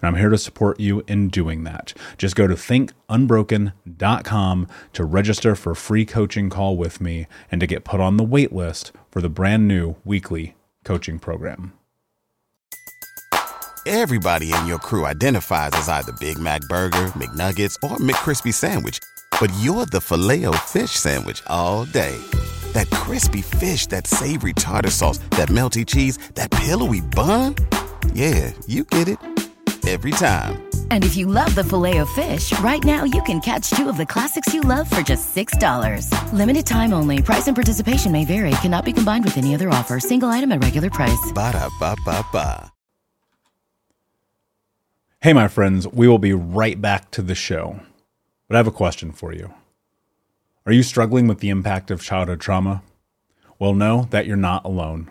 and I'm here to support you in doing that. Just go to thinkunbroken.com to register for a free coaching call with me and to get put on the wait list for the brand new weekly coaching program. Everybody in your crew identifies as either Big Mac burger, McNuggets, or McCrispy sandwich, but you're the Filet-O-Fish sandwich all day. That crispy fish, that savory tartar sauce, that melty cheese, that pillowy bun? Yeah, you get it every time. And if you love the Filet-O-Fish, right now you can catch two of the classics you love for just $6. Limited time only. Price and participation may vary. Cannot be combined with any other offer. Single item at regular price. Ba da ba ba ba. Hey, my friends, we will be right back to the show. But I have a question for you. Are you struggling with the impact of childhood trauma? Well, know that you're not alone.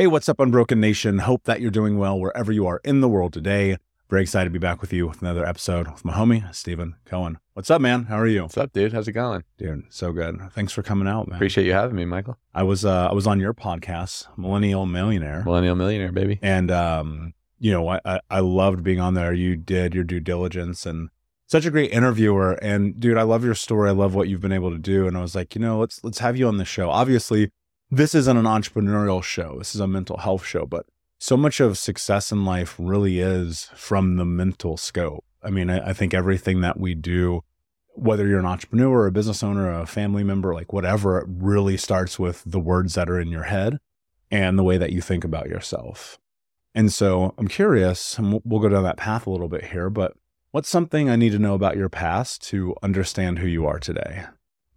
Hey, what's up, Unbroken Nation? Hope that you're doing well wherever you are in the world today. Very excited to be back with you with another episode with my homie, Steven Cohen. What's up, man? How are you? What's up, dude? How's it going? Dude, so good. Thanks for coming out, man. Appreciate you having me, Michael. I was uh I was on your podcast, Millennial Millionaire. Millennial Millionaire, baby. And um, you know, I, I, I loved being on there. You did your due diligence and such a great interviewer. And dude, I love your story. I love what you've been able to do. And I was like, you know, let's let's have you on the show. Obviously, this isn't an entrepreneurial show. This is a mental health show, but so much of success in life really is from the mental scope. I mean, I, I, think everything that we do, whether you're an entrepreneur a business owner, a family member, like whatever, it really starts with the words that are in your head. and the way that you think about yourself. And so I'm curious, and we'll, go down that path a little bit here, but what's something I need to know about your past to understand who you are today?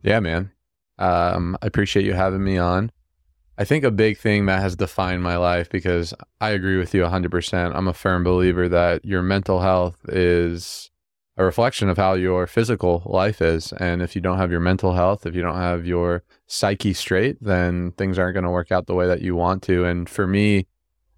Yeah, man. Um, I appreciate you having me on. I think a big thing that has defined my life because I agree with you 100%. I'm a firm believer that your mental health is a reflection of how your physical life is. And if you don't have your mental health, if you don't have your psyche straight, then things aren't going to work out the way that you want to. And for me,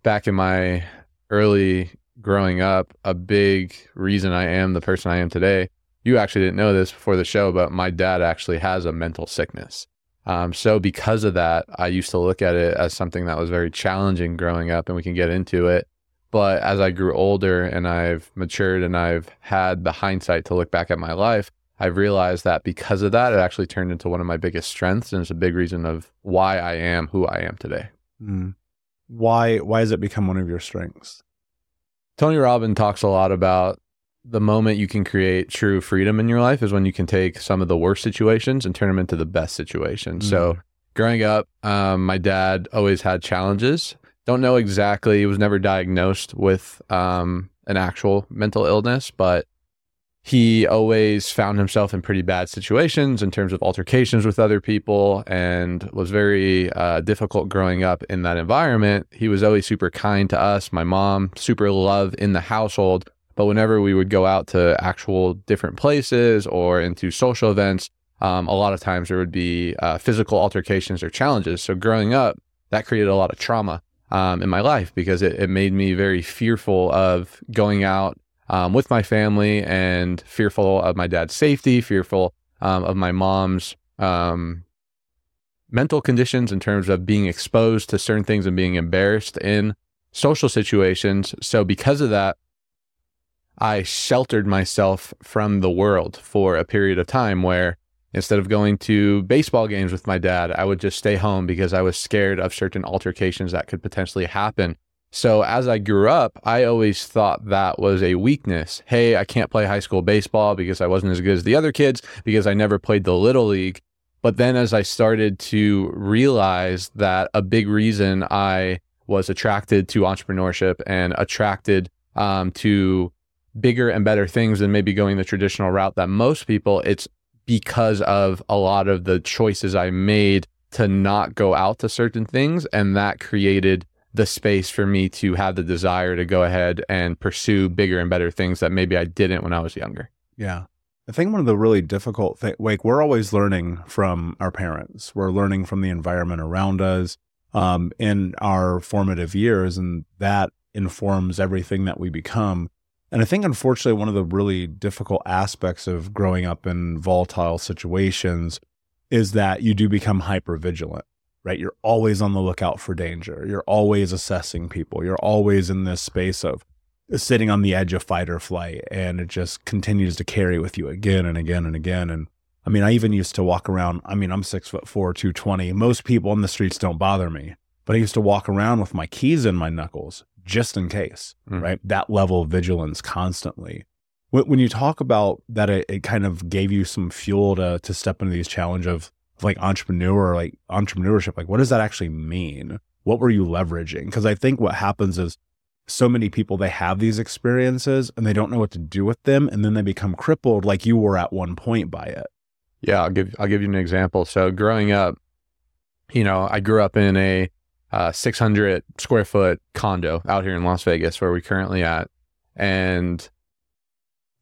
back in my early growing up, a big reason I am the person I am today, you actually didn't know this before the show, but my dad actually has a mental sickness. Um, so because of that, I used to look at it as something that was very challenging growing up, and we can get into it. But as I grew older and I've matured and I've had the hindsight to look back at my life, I've realized that because of that, it actually turned into one of my biggest strengths, and it's a big reason of why I am who I am today. Mm. Why? Why has it become one of your strengths? Tony Robbins talks a lot about the moment you can create true freedom in your life is when you can take some of the worst situations and turn them into the best situations. Mm. So, growing up, um, my dad always had challenges. Don't know exactly, he was never diagnosed with um, an actual mental illness, but he always found himself in pretty bad situations in terms of altercations with other people and was very uh, difficult growing up in that environment. He was always super kind to us, my mom, super love in the household but whenever we would go out to actual different places or into social events, um, a lot of times there would be uh, physical altercations or challenges. So growing up, that created a lot of trauma um, in my life because it, it, made me very fearful of going out um, with my family and fearful of my dad's safety, fearful um, of my mom's um, mental conditions in terms of being exposed to certain things and being embarrassed in social situations. So because of that, I sheltered myself from the world for a period of time where instead of going to baseball games with my dad, I would just stay home because I was scared of certain altercations that could potentially happen. So as I grew up, I always thought that was a weakness. Hey, I can't play high school baseball because I wasn't as good as the other kids because I never played the little league. But then as I started to realize that a big reason I was attracted to entrepreneurship and attracted um, to bigger and better things than maybe going the traditional route that most people, it's because of a lot of the choices I made to not go out to certain things. And that created the space for me to have the desire to go ahead and pursue bigger and better things that maybe I didn't when I was younger. Yeah. I think one of the really difficult things, like we're always learning from our parents, we're learning from the environment around us um, in our formative years, and that informs everything that we become. And I think, unfortunately, one of the really difficult aspects of growing up in volatile situations is that you do become hyper vigilant, right? You're always on the lookout for danger. You're always assessing people. You're always in this space of sitting on the edge of fight or flight. And it just continues to carry with you again and again and again. And I mean, I even used to walk around. I mean, I'm six foot four, 220. Most people in the streets don't bother me, but I used to walk around with my keys in my knuckles just in case, mm. right? That level of vigilance constantly. When, you talk about that, it, it, kind of gave you some fuel to to step into these challenge of, of like entrepreneur, like entrepreneurship. Like, what does that actually mean? What were you leveraging? Because I think what happens is so many people they have these experiences and they don't know what to do with them, and then they become crippled, like you were at one point by it. Yeah, I'll give I'll give you an example. So growing up, you know, I grew up in a uh, 600 square foot condo out here in Las Vegas, where we're currently at. And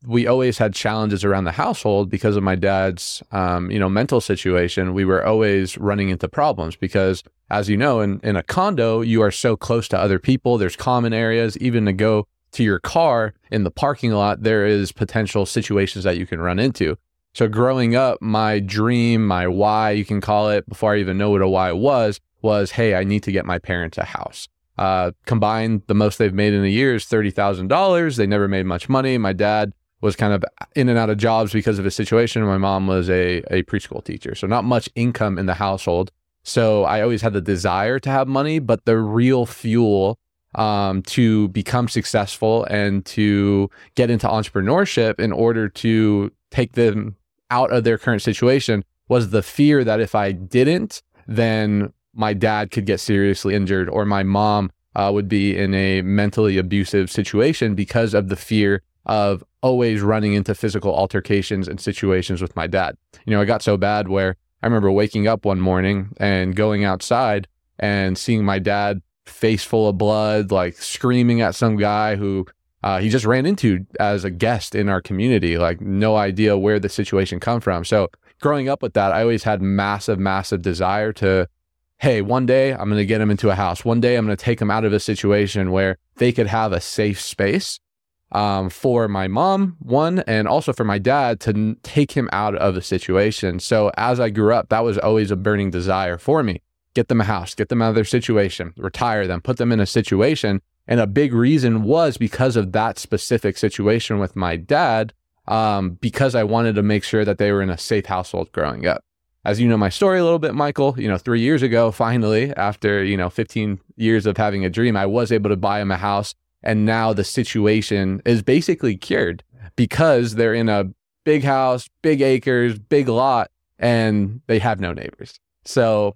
we always had challenges around the household because of my dad's, um, you know, mental situation. We were always running into problems because, as you know, in, in a condo, you are so close to other people. There's common areas, even to go to your car in the parking lot, there is potential situations that you can run into. So growing up, my dream, my why, you can call it, before I even know what a why was, was, hey, I need to get my parents a house. Uh, combined, the most they've made in a year is $30,000. They never made much money. My dad was kind of in and out of jobs because of his situation. My mom was a, a preschool teacher. So, not much income in the household. So, I always had the desire to have money, but the real fuel um, to become successful and to get into entrepreneurship in order to take them out of their current situation was the fear that if I didn't, then my dad could get seriously injured or my mom uh, would be in a mentally abusive situation because of the fear of always running into physical altercations and situations with my dad. You know, it got so bad where I remember waking up one morning and going outside and seeing my dad face full of blood, like screaming at some guy who uh, he just ran into as a guest in our community, like no idea where the situation come from. So growing up with that, I always had massive, massive desire to hey, one day I'm going to get them into a house. One day I'm going to take them out of a situation where they could have a safe space um, for my mom, one, and also for my dad to take him out of a situation. So as I grew up, that was always a burning desire for me. Get them a house, get them out of their situation, retire them, put them in a situation. And a big reason was because of that specific situation with my dad, um, because I wanted to make sure that they were in a safe household growing up as you know my story a little bit, Michael, you know, three years ago, finally, after, you know, 15 years of having a dream, I was able to buy him a house. And now the situation is basically cured because they're in a big house, big acres, big lot, and they have no neighbors. So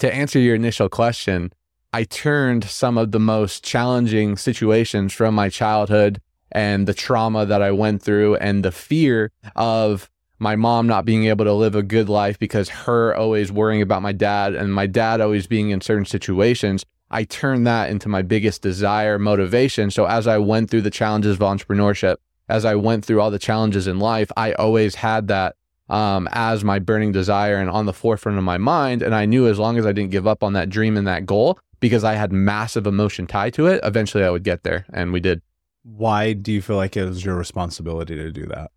to answer your initial question, I turned some of the most challenging situations from my childhood and the trauma that I went through and the fear of my mom not being able to live a good life because her always worrying about my dad and my dad always being in certain situations. I turned that into my biggest desire, motivation. So as I went through the challenges of entrepreneurship, as I went through all the challenges in life, I always had that um, as my burning desire and on the forefront of my mind. And I knew as long as I didn't give up on that dream and that goal, because I had massive emotion tied to it, eventually I would get there. And we did. Why do you feel like it was your responsibility to do that?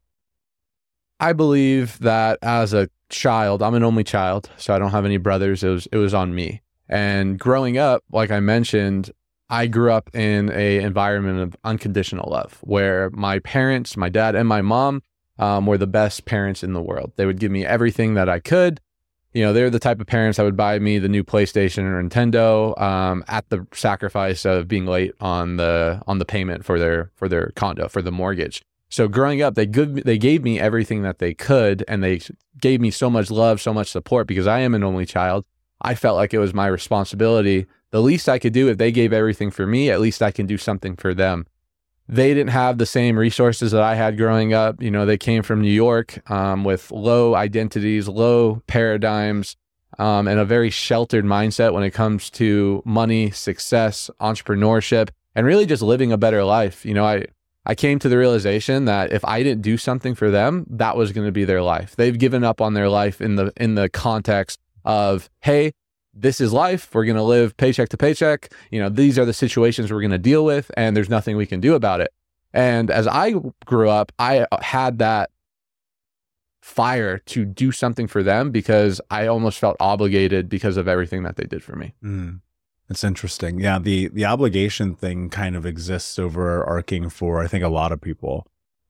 I believe that as a child, I'm an only child, so I don't have any brothers. It was it was on me. And growing up, like I mentioned, I grew up in a environment of unconditional love, where my parents, my dad and my mom, um, were the best parents in the world. They would give me everything that I could. You know, they're the type of parents that would buy me the new PlayStation or Nintendo um, at the sacrifice of being late on the on the payment for their for their condo for the mortgage. So growing up, they good they gave me everything that they could, and they gave me so much love, so much support because I am an only child. I felt like it was my responsibility. The least I could do if they gave everything for me, at least I can do something for them. They didn't have the same resources that I had growing up. You know, they came from New York um, with low identities, low paradigms, um, and a very sheltered mindset when it comes to money, success, entrepreneurship, and really just living a better life. You know, I I came to the realization that if I didn't do something for them, that was going to be their life. They've given up on their life in the in the context of, hey, this is life. We're going to live paycheck to paycheck. You know, these are the situations we're going to deal with and there's nothing we can do about it. And as I grew up, I had that fire to do something for them because I almost felt obligated because of everything that they did for me. Mm. It's interesting. Yeah, the the obligation thing kind of exists overarching for I think a lot of people.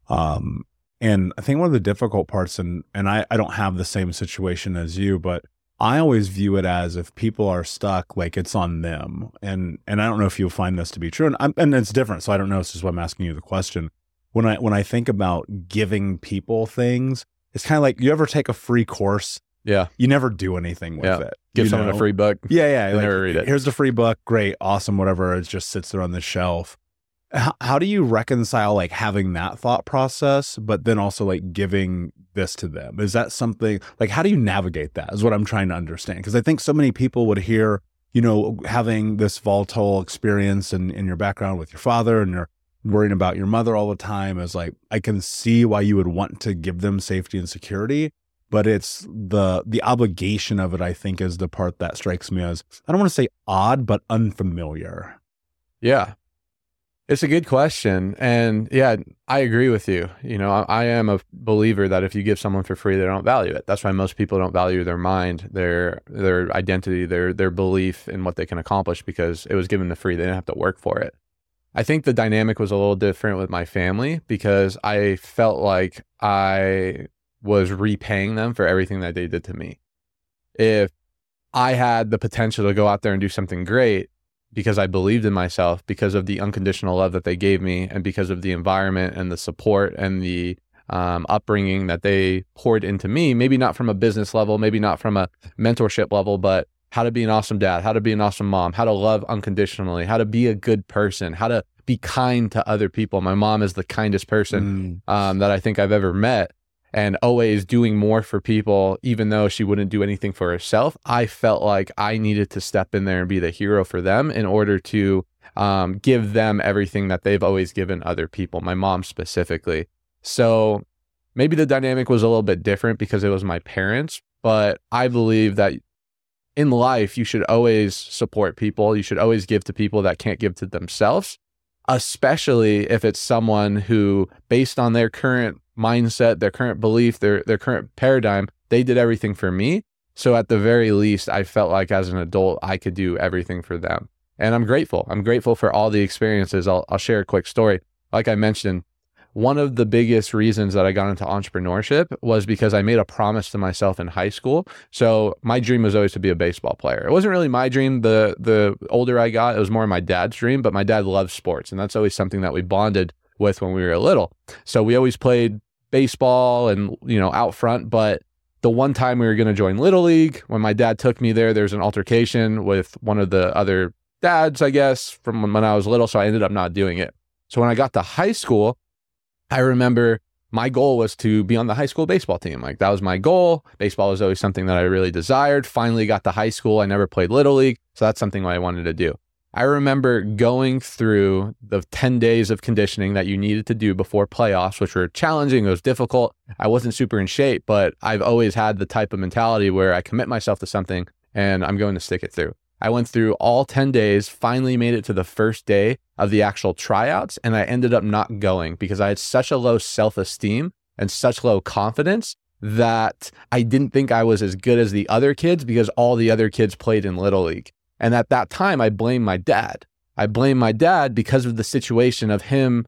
Um and I think one of the difficult parts and and I, I don't have the same situation as you, but I always view it as if people are stuck, like it's on them. And and I don't know if you'll find this to be true. And I'm, and it's different. So I don't know. This is why I'm asking you the question. When I when I think about giving people things, it's kind of like you ever take a free course yeah. You never do anything with yeah. it. Give someone know? a free book. Yeah, yeah. Like, never read it. Here's the free book. Great, awesome, whatever. It just sits there on the shelf. How, how do you reconcile like having that thought process, but then also like giving this to them? Is that something like how do you navigate that? Is what I'm trying to understand. Because I think so many people would hear, you know, having this volatile experience in, in your background with your father and you're worrying about your mother all the time is like I can see why you would want to give them safety and security but it's the the obligation of it i think is the part that strikes me as i don't want to say odd but unfamiliar. Yeah. It's a good question and yeah i agree with you. You know I, I, am a believer that if you give someone for free they don't value it. That's why most people don't value their mind their their identity their their belief in what they can accomplish because it was given for free they didn't have to work for it. I think the dynamic was a little different with my family because i felt like i was repaying them for everything that they did to me. If I had the potential to go out there and do something great because I believed in myself, because of the unconditional love that they gave me, and because of the environment and the support and the um, upbringing that they poured into me, maybe not from a business level, maybe not from a mentorship level, but how to be an awesome dad, how to be an awesome mom, how to love unconditionally, how to be a good person, how to be kind to other people. My mom is the kindest person Mm. um, that I think I've ever met and always doing more for people, even though she wouldn't do anything for herself. I felt like I needed to step in there and be the hero for them in order to um, give them everything that they've always given other people, my mom specifically. So maybe the dynamic was a little bit different because it was my parents, but I believe that in life, you should always support people. You should always give to people that can't give to themselves, especially if it's someone who, based on their current mindset, their current belief, their, their current paradigm, they did everything for me. So at the very least, I felt like as an adult, I could do everything for them. And I'm grateful. I'm grateful for all the experiences. I'll, I'll share a quick story. Like I mentioned, one of the biggest reasons that I got into entrepreneurship was because I made a promise to myself in high school. So my dream was always to be a baseball player. It wasn't really my dream. The the older I got, it was more my dad's dream, but my dad loves sports and that's always something that we bonded with when we were little. So we always played baseball and you know out front, but the one time we were going to join little league when my dad took me there there's an altercation with one of the other dads i guess from when i was little so i ended up not doing it so when i got to high school I remember my goal was to be on the high school baseball team. Like that was my goal. Baseball was always something that I really desired. Finally got to high school. I never played little league, so that's something I wanted to do. I remember going through the 10 days of conditioning that you needed to do before playoffs, which were challenging. It was difficult. I wasn't super in shape, but I've always had the type of mentality where I commit myself to something and I'm going to stick it through. I went through all 10 days, finally made it to the first day of the actual tryouts, and I ended up not going because I had such a low self esteem and such low confidence that I didn't think I was as good as the other kids because all the other kids played in Little League. And at that time, I blamed my dad. I blamed my dad because of the situation of him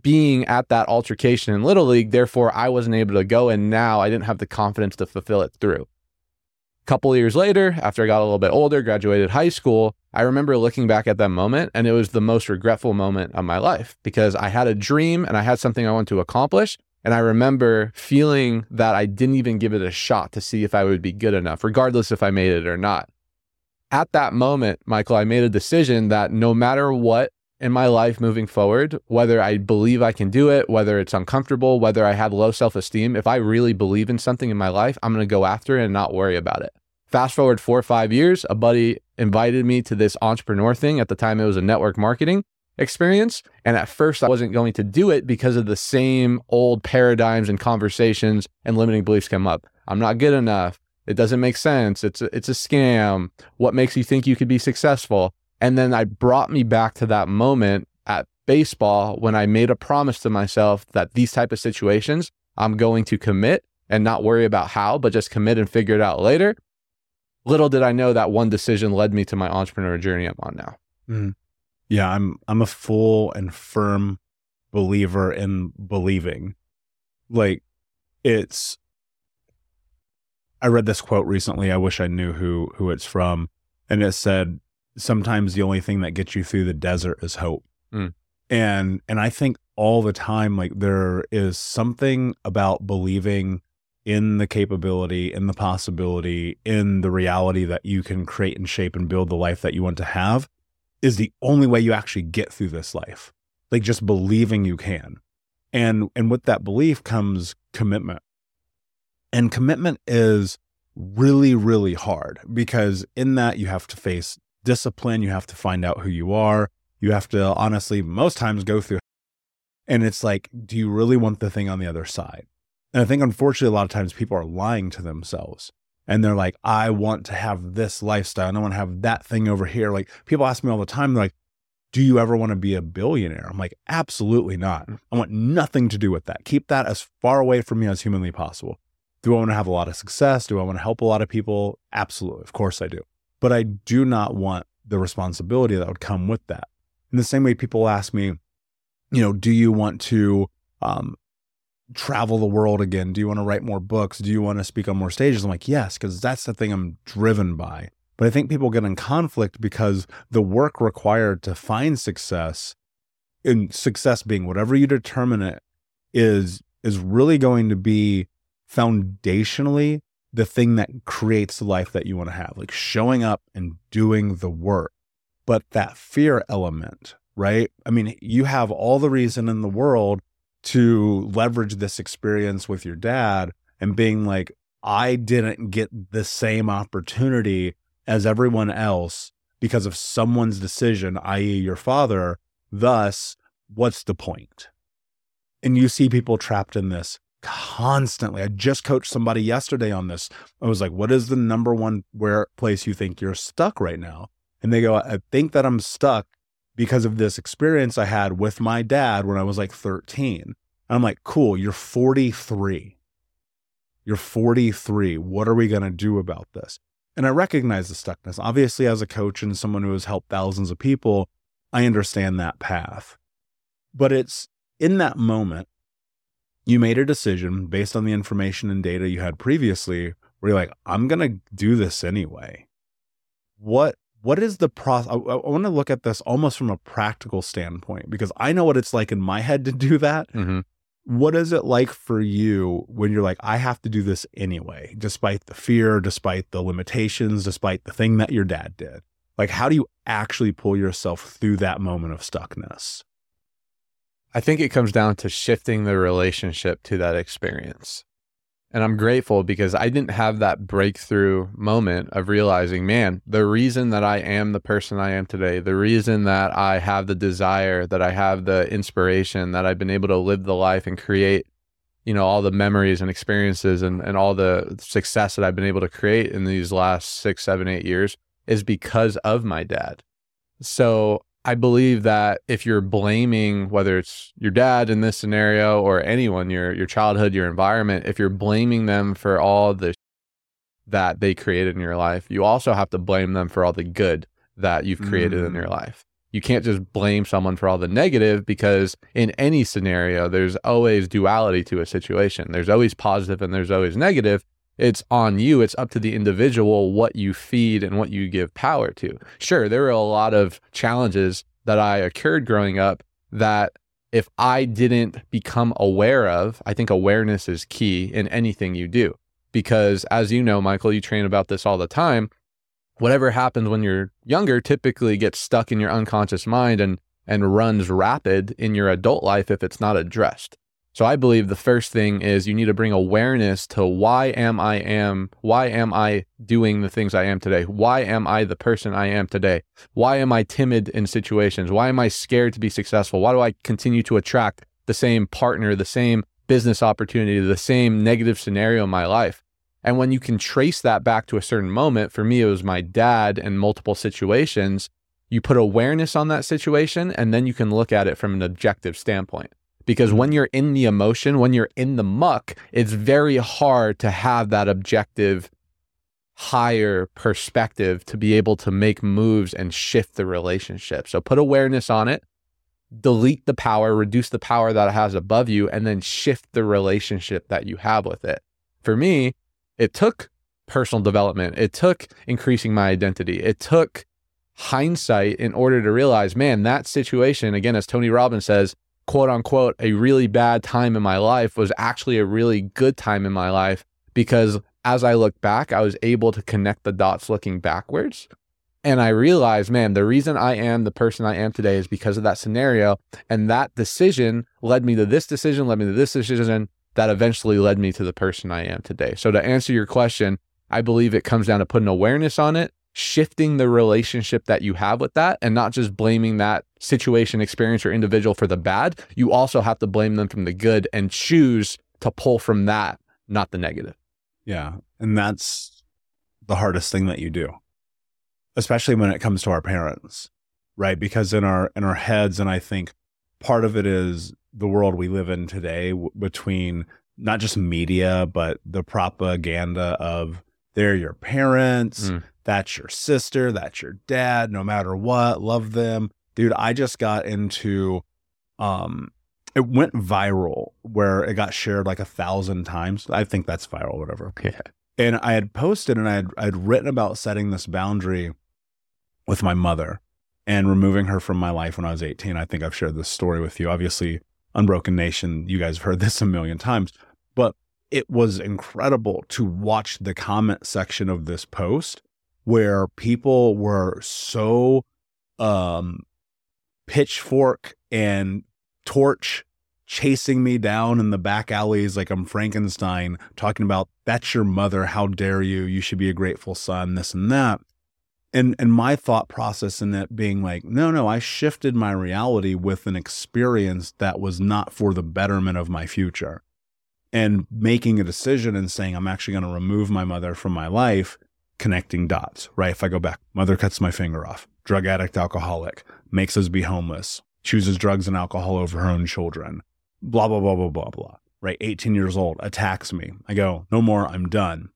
being at that altercation in Little League. Therefore, I wasn't able to go. And now I didn't have the confidence to fulfill it through A couple years later, after I got a little bit older, graduated high school, I remember looking back at that moment and it was the most regretful moment of my life because I had a dream and I had something I wanted to accomplish. And I remember feeling that I didn't even give it a shot to see if I would be good enough, regardless if I made it or not. At that moment, Michael, I made a decision that no matter what in my life moving forward, whether I believe I can do it, whether it's uncomfortable, whether I have low self esteem, if I really believe in something in my life, I'm going to go after it and not worry about it. Fast forward four or five years, a buddy invited me to this entrepreneur thing. At the time, it was a network marketing experience. And at first, I wasn't going to do it because of the same old paradigms and conversations and limiting beliefs come up. I'm not good enough. It doesn't make sense. It's a, it's a scam. What makes you think you could be successful? And then I brought me back to that moment at baseball when I made a promise to myself that these type of situations I'm going to commit and not worry about how, but just commit and figure it out later. Little did I know that one decision led me to my entrepreneur journey I'm on now. Mm. Yeah, I'm I'm a full and firm believer in believing. Like it's I read this quote recently. I wish I knew who who it's from. And it said sometimes the only thing that gets you through the desert is hope. Mm. And and I think all the time like there is something about believing in the capability, in the possibility, in the reality that you can create and shape and build the life that you want to have is the only way you actually get through this life. Like just believing you can. And and with that belief comes commitment. And commitment is really really hard because in that you have to face discipline, you have to find out who you are, you have to honestly most times go through and it's like do you really want the thing on the other side? And I think unfortunately a lot of times people are lying to themselves and they're like, I want to have this lifestyle and I want to have that thing over here. Like people ask me all the time, they're like, do you ever want to be a billionaire? I'm like, absolutely not. I want nothing to do with that. Keep that as far away from me as humanly possible. Do I want to have a lot of success? Do I want to help a lot of people? Absolutely. Of course I do. But I do not want the responsibility that would come with that. In the same way, people ask me, you know, do you want to um, travel the world again? Do you want to write more books? Do you want to speak on more stages? I'm like, yes, because that's the thing I'm driven by. But I think people get in conflict because the work required to find success, and success being whatever you determine it, is is really going to be foundationally the thing that creates the life that you want to have, like showing up and doing the work. But that fear element, right? I mean, you have all the reason in the world to leverage this experience with your dad and being like, I didn't get the same opportunity as everyone else because of someone's decision, i.e., your father. Thus, what's the point? And you see people trapped in this constantly. I just coached somebody yesterday on this. I was like, what is the number one where place you think you're stuck right now? And they go, I think that I'm stuck because of this experience I had with my dad when I was like 13. And I'm like, cool, you're 43. You're 43. What are we going to do about this? And I recognize the stuckness. Obviously, as a coach and someone who has helped thousands of people, I understand that path. But it's in that moment, you made a decision based on the information and data you had previously where you're like, I'm going to do this anyway. What what is the process? I, I want to look at this almost from a practical standpoint because I know what it's like in my head to do that. Mm-hmm. What is it like for you when you're like, I have to do this anyway, despite the fear, despite the limitations, despite the thing that your dad did? Like, how do you actually pull yourself through that moment of stuckness? I think it comes down to shifting the relationship to that experience. And I'm grateful because I didn't have that breakthrough moment of realizing, man, the reason that I am the person I am today, the reason that I have the desire, that I have the inspiration, that I've been able to live the life and create, you know, all the memories and experiences and, and all the success that I've been able to create in these last six, seven, eight years is because of my dad. So I believe that if you're blaming whether it's your dad in this scenario or anyone, your your childhood, your environment, if you're blaming them for all the that they created in your life, you also have to blame them for all the good that you've created mm. in your life. You can't just blame someone for all the negative because in any scenario, there's always duality to a situation. There's always positive and there's always negative it's on you. It's up to the individual what you feed and what you give power to. Sure, there were a lot of challenges that I occurred growing up that if I didn't become aware of, I think awareness is key in anything you do. Because as you know, Michael, you train about this all the time. Whatever happens when you're younger typically gets stuck in your unconscious mind and and runs rapid in your adult life if it's not addressed. So I believe the first thing is you need to bring awareness to why am I am why am I doing the things I am today? Why am I the person I am today? Why am I timid in situations? Why am I scared to be successful? Why do I continue to attract the same partner, the same business opportunity, the same negative scenario in my life? And when you can trace that back to a certain moment, for me it was my dad and multiple situations, you put awareness on that situation and then you can look at it from an objective standpoint because when you're in the emotion, when you're in the muck, it's very hard to have that objective, higher perspective to be able to make moves and shift the relationship. So put awareness on it, delete the power, reduce the power that it has above you, and then shift the relationship that you have with it. For me, it took personal development, it took increasing my identity, it took hindsight in order to realize, man, that situation, again, as Tony Robbins says, quote unquote, a really bad time in my life was actually a really good time in my life because as I look back, I was able to connect the dots looking backwards. And I realized, man, the reason I am the person I am today is because of that scenario. And that decision led me to this decision, led me to this decision that eventually led me to the person I am today. So, to answer your question, I believe it comes down to putting awareness on it shifting the relationship that you have with that and not just blaming that situation, experience, or individual for the bad. You also have to blame them from the good and choose to pull from that, not the negative. Yeah. And that's the hardest thing that you do, especially when it comes to our parents, right? Because in our in our heads, and I think part of it is the world we live in today w- between not just media, but the propaganda of they're your parents. Mm that's your sister, that's your dad, no matter what, love them. Dude, I just got into um it went viral where it got shared like a thousand times. I think that's viral, whatever. Yeah. And I had posted and I had I had written about setting this boundary with my mother and removing her from my life when I was 18. I think I've shared this story with you. Obviously, Unbroken Nation, you guys have heard this a million times. But it was incredible to watch the comment section of this post where people were so um pitchfork and torch chasing me down in the back alleys like I'm Frankenstein, talking about that's your mother, how dare you? You should be a grateful son, this and that. And and my thought process in that being like, no, no, I shifted my reality with an experience that was not for the betterment of my future. And making a decision and saying I'm actually going to remove my mother from my life, connecting dots, right? If I go back, mother cuts my finger off, drug addict, alcoholic, makes us be homeless, chooses drugs and alcohol over her own children, blah, blah, blah, blah, blah, blah, right? 18 years old, attacks me. I go, no more, I'm done.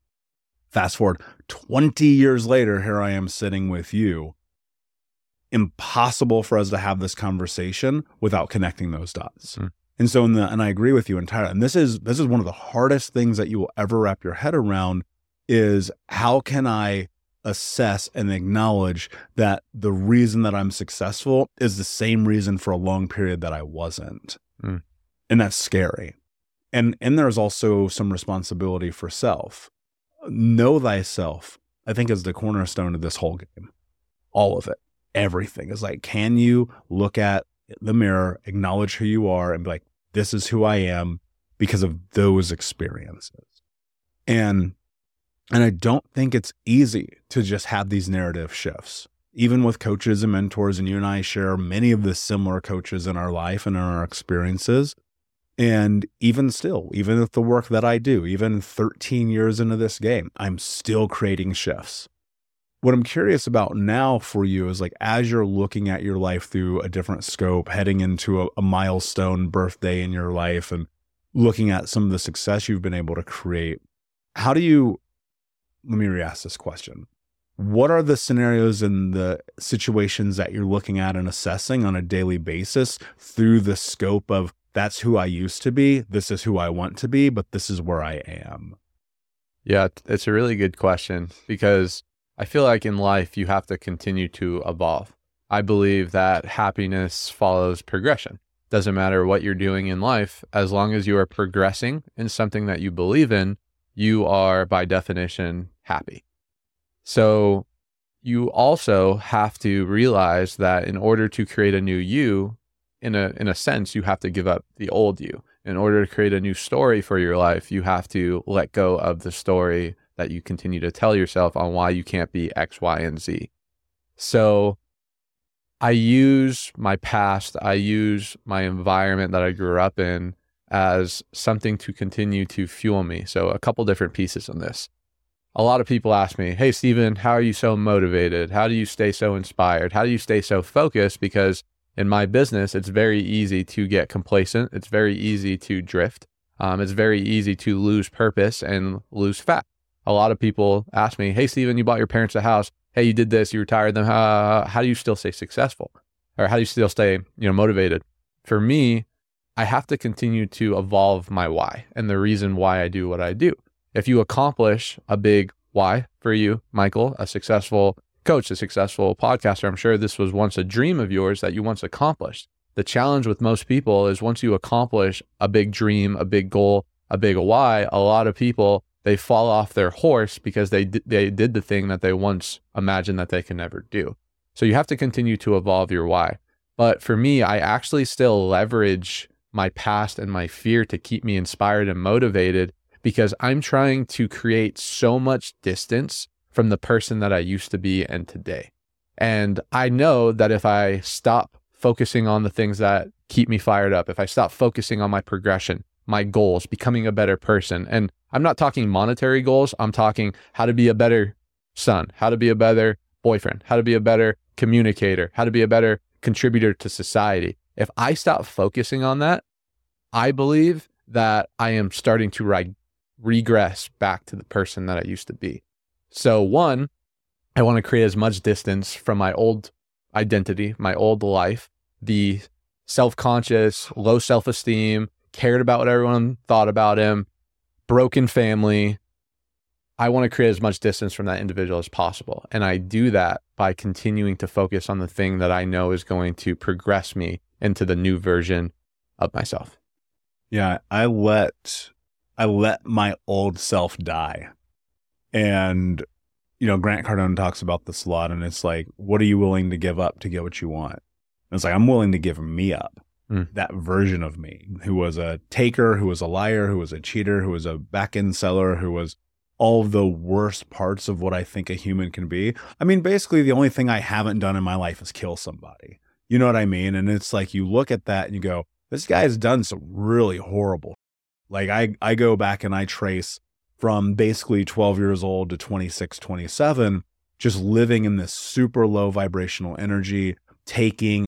Fast forward 20 years later, here I am sitting with you. Impossible for us to have this conversation without connecting those dots. Mm. And so in the and I agree with you entirely. And this is this is one of the hardest things that you will ever wrap your head around is how can I assess and acknowledge that the reason that I'm successful is the same reason for a long period that I wasn't. Mm. And that's scary. And and there's also some responsibility for self. Know thyself, I think is the cornerstone of this whole game. All of it. Everything is like, can you look at the mirror, acknowledge who you are, and be like, this is who I am because of those experiences. And and I don't think it's easy to just have these narrative shifts. Even with coaches and mentors, and you and I share many of the similar coaches in our life and in our experiences. And even still, even with the work that I do, even 13 years into this game, I'm still creating shifts. What I'm curious about now for you is like, as you're looking at your life through a different scope, heading into a, a milestone birthday in your life and looking at some of the success you've been able to create, how do you let me re-ask this question. What are the scenarios and the situations that you're looking at and assessing on a daily basis through the scope of that's who I used to be, this is who I want to be, but this is where I am? Yeah, it's a really good question because I feel like in life you have to continue to evolve. I believe that happiness follows progression. Doesn't matter what you're doing in life, as long as you are progressing in something that you believe in, you are by definition happy. So you also have to realize that in order to create a new you, in a in a sense, you have to give up the old you. In order to create a new story for your life, you have to let go of the story that you continue to tell yourself on why you can't be X, Y, and Z. So I use my past, I use my environment that I grew up in as something to continue to fuel me. So, a couple different pieces on this. A lot of people ask me, Hey, Steven, how are you so motivated? How do you stay so inspired? How do you stay so focused? Because in my business, it's very easy to get complacent. It's very easy to drift. Um, it's very easy to lose purpose and lose fat. A lot of people ask me, Hey, Steven, you bought your parents a house. Hey, you did this, you retired them. How, how do you still stay successful? Or how do you still stay, you know, motivated? For me, I have to continue to evolve my why and the reason why I do what I do. If you accomplish a big why for you, Michael, a successful coach, a successful podcaster, I'm sure this was once a dream of yours that you once accomplished. The challenge with most people is once you accomplish a big dream, a big goal, a big why, a lot of people they fall off their horse because they d- they did the thing that they once imagined that they can never do. So you have to continue to evolve your why. But for me, I actually still leverage my past and my fear to keep me inspired and motivated because I'm trying to create so much distance from the person that I used to be and today. And I know that if I stop focusing on the things that keep me fired up, if I stop focusing on my progression, my goals, becoming a better person, and I'm not talking monetary goals, I'm talking how to be a better son, how to be a better boyfriend, how to be a better communicator, how to be a better contributor to society. If I stop focusing on that, I believe that I am starting to re- regress back to the person that I used to be. So, one, I want to create as much distance from my old identity, my old life, the self conscious, low self esteem, cared about what everyone thought about him, broken family. I want to create as much distance from that individual as possible. And I do that by continuing to focus on the thing that I know is going to progress me into the new version of myself. Yeah, I let I let my old self die. And, you know, Grant Cardone talks about this a lot. And it's like, what are you willing to give up to get what you want? And it's like, I'm willing to give me up. Mm. That version of me who was a taker, who was a liar, who was a cheater, who was a back end seller, who was all the worst parts of what I think a human can be. I mean, basically, the only thing I haven't done in my life is kill somebody. You know what I mean? And it's like you look at that and you go, this guy has done some really horrible. Like I, I go back and I trace from basically 12 years old to 26, 27, just living in this super low vibrational energy, taking.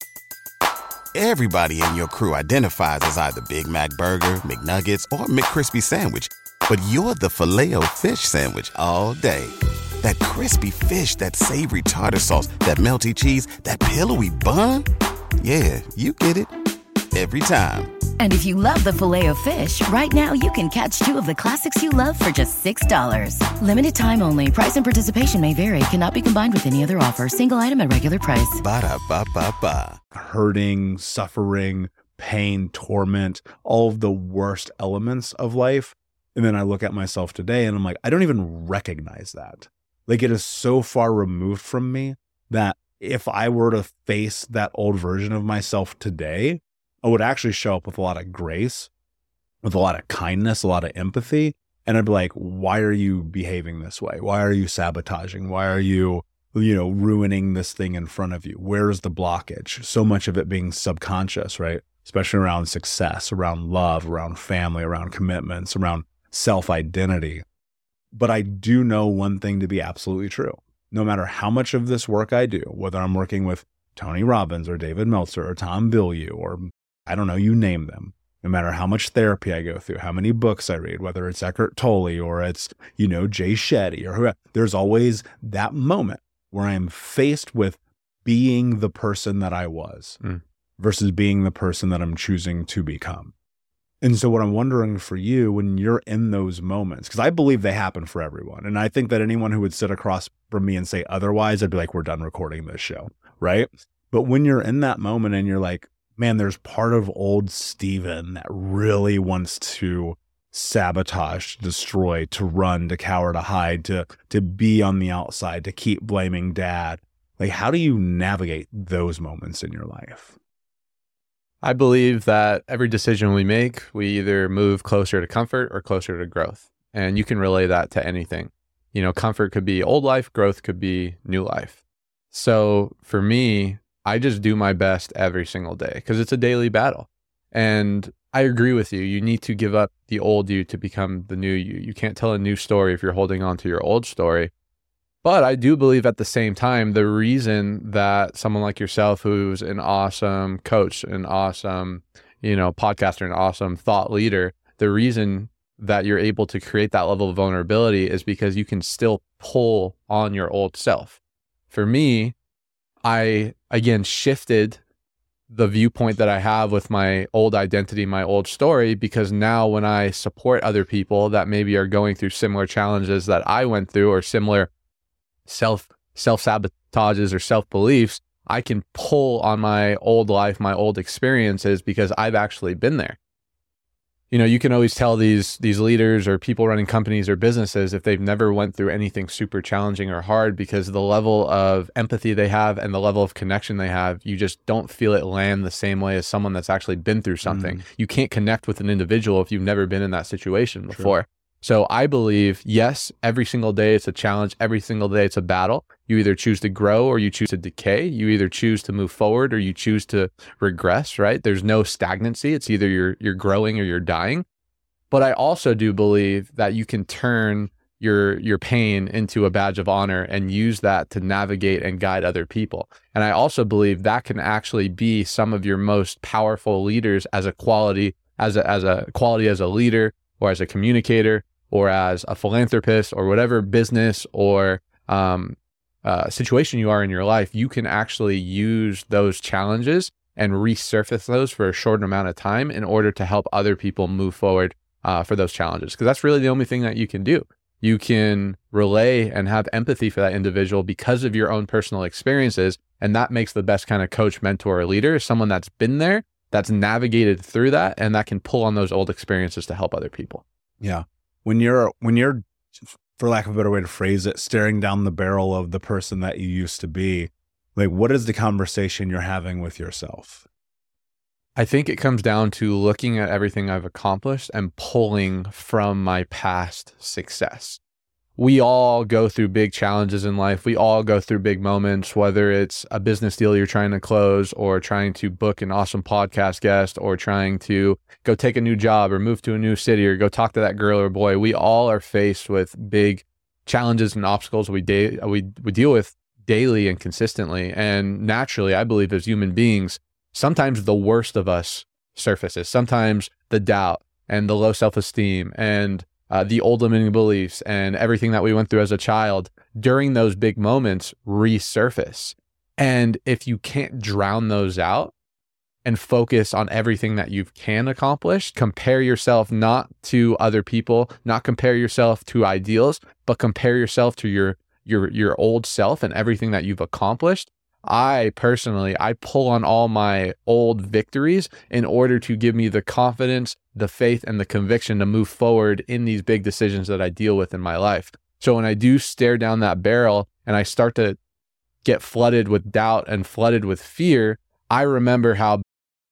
Everybody in your crew identifies as either Big Mac Burger, McNuggets, or McCrispy Sandwich. But you're the filet fish Sandwich all day. That crispy fish, that savory tartar sauce, that melty cheese, that pillowy bun. Yeah, you get it. Every time. And if you love the Filet-O-Fish, right now you can catch two of the classics you love for just $6. Limited time only. Price and participation may vary. Cannot be combined with any other offer. Single item at regular price. Ba da ba ba ba. hurting, suffering, pain, torment, all of the worst elements of life. And then I look at myself today and I'm like, I don't even recognize that. Like it is so far removed from me that if I were to face that old version of myself today, I would actually show up with a lot of grace, with a lot of kindness, a lot of empathy. And I'd be like, why are you behaving this way? Why are you sabotaging? Why are you you know, ruining this thing in front of you? Where's the blockage? So much of it being subconscious, right? Especially around success, around love, around family, around commitments, around self identity. But I do know one thing to be absolutely true. No matter how much of this work I do, whether I'm working with Tony Robbins or David Meltzer or Tom Bilyeu or I don't know, you name them. No matter how much therapy I go through, how many books I read, whether it's Eckhart Tolle or it's, you know, Jay Shetty or whoever, there's always that moment where I am faced with being the person that I was Mm. versus being the person that I'm choosing to become. And so, what I'm wondering for you when you're in those moments, because I believe they happen for everyone. And I think that anyone who would sit across from me and say otherwise, I'd be like, we're done recording this show. Right. But when you're in that moment and you're like, man, there's part of old Steven that really wants to sabotage, destroy, to run, to cower, to hide, to to be on the outside, to keep blaming dad. Like, how do you navigate those moments in your life? I believe that every decision we make, we either move closer to comfort or closer to growth. And you can relay that to anything. You know, comfort could be old life, growth could be new life. So for me, I just do my best every single day because it's a daily battle. And I agree with you. You need to give up the old you to become the new you. You can't tell a new story if you're holding on to your old story. But I do believe at the same time, the reason that someone like yourself, who's an awesome coach, an awesome, you know, podcaster, an awesome thought leader, the reason that you're able to create that level of vulnerability is because you can still pull on your old self. For me, I again shifted the viewpoint that I have with my old identity, my old story, because now when I support other people that maybe are going through similar challenges that I went through or similar self self sabotages or self beliefs, I can pull on my old life, my old experiences because I've actually been there. You know, you can always tell these these leaders or people running companies or businesses if they've never went through anything super challenging or hard because the level of empathy they have and the level of connection they have, you just don't feel it land the same way as someone that's actually been through something. Mm. You can't connect with an individual if you've never been in that situation before. So I believe, yes, every single day it's a challenge. Every single day it's a battle. You either choose to grow or you choose to decay. You either choose to move forward or you choose to regress, right? There's no stagnancy. It's either you're you're growing or you're dying. But I also do believe that you can turn your your pain into a badge of honor and use that to navigate and guide other people. And I also believe that can actually be some of your most powerful leaders as a quality as a as a quality as a leader or as a communicator or as a philanthropist or whatever business or um, uh, situation you are in your life, you can actually use those challenges and resurface those for a short amount of time in order to help other people move forward uh, for those challenges. Because that's really the only thing that you can do. You can relay and have empathy for that individual because of your own personal experiences. And that makes the best kind of coach, mentor, or leader, someone that's been there, that's navigated through that, and that can pull on those old experiences to help other people. Yeah. When you're when you're for lack of a better way to phrase it, staring down the barrel of the person that you used to be, like what is the conversation you're having with yourself? I think it comes down to looking at everything I've accomplished and pulling from my past success. We all go through big challenges in life. We all go through big moments, whether it's a business deal you're trying to close or trying to book an awesome podcast guest or trying to go take a new job or move to a new city or go talk to that girl or boy. We all are faced with big challenges and obstacles we, da- we, we deal with daily and consistently. And naturally, I believe as human beings, sometimes the worst of us surfaces. Sometimes the doubt and the low self esteem and uh, the old limiting beliefs and everything that we went through as a child during those big moments resurface. And if you can't drown those out and focus on everything that you can accomplish, compare yourself not to other people, not compare yourself to ideals, but compare yourself to your your your old self and everything that you've accomplished I personally, I pull on all my old victories in order to give me the confidence, the faith, and the conviction to move forward in these big decisions that I deal with in my life. So when I do stare down that barrel and I start to get flooded with doubt and flooded with fear, I remember how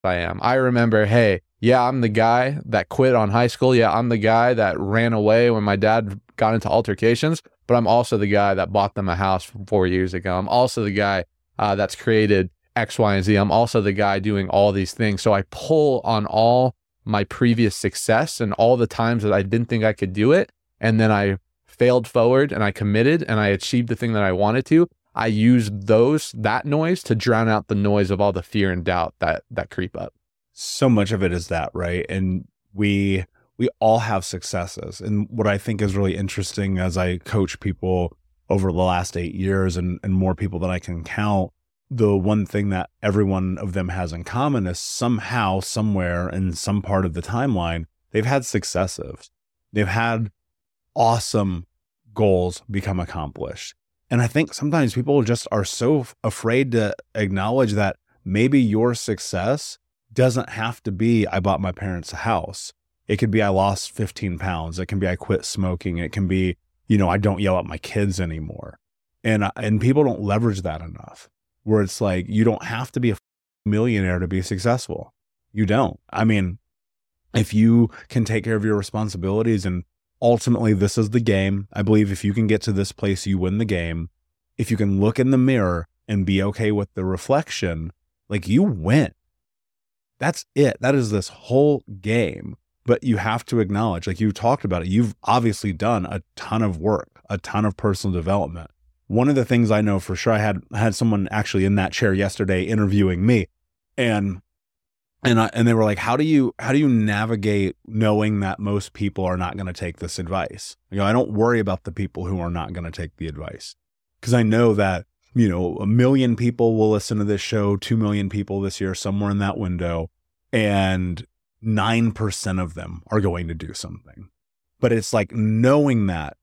I am. I remember, hey, yeah, I'm the guy that quit on high school. Yeah, I'm the guy that ran away when my dad got into altercations, but I'm also the guy that bought them a house four years ago. I'm also the guy uh, that's created X, Y, and Z. I'm also the guy doing all these things. So I pull on all my previous success and all the times that I didn't think I could do it. And then I failed forward and I committed and I achieved the thing that I wanted to. I use those, that noise to drown out the noise of all the fear and doubt that, that creep up. So much of it is that, right? And we, we all have successes. And what I think is really interesting as I coach people over the last eight years and, and more people than I can count, the one thing that every one of them has in common is somehow, somewhere in some part of the timeline, they've had successes. They've had awesome goals become accomplished. And I think sometimes people just are so afraid to acknowledge that maybe your success doesn't have to be I bought my parents a house. It could be I lost 15 pounds. It can be I quit smoking. It can be you know, I don't yell at my kids anymore. And, and people don't leverage that enough where it's like, you don't have to be a millionaire to be successful. You don't. I mean, if you can take care of your responsibilities and ultimately this is the game. I believe if you can get to this place, you win the game. If you can look in the mirror and be okay with the reflection, like you win. That's it. That is this whole game but you have to acknowledge, like you talked about it, you've obviously done a ton of work, a ton of personal development. One of the things I know for sure, I had had someone actually in that chair yesterday interviewing me, and and I, and they were like, "How do you how do you navigate knowing that most people are not going to take this advice?" You know, I don't worry about the people who are not going to take the advice because I know that you know a million people will listen to this show, two million people this year, somewhere in that window, and 9% of them are going to do something. But it's like knowing that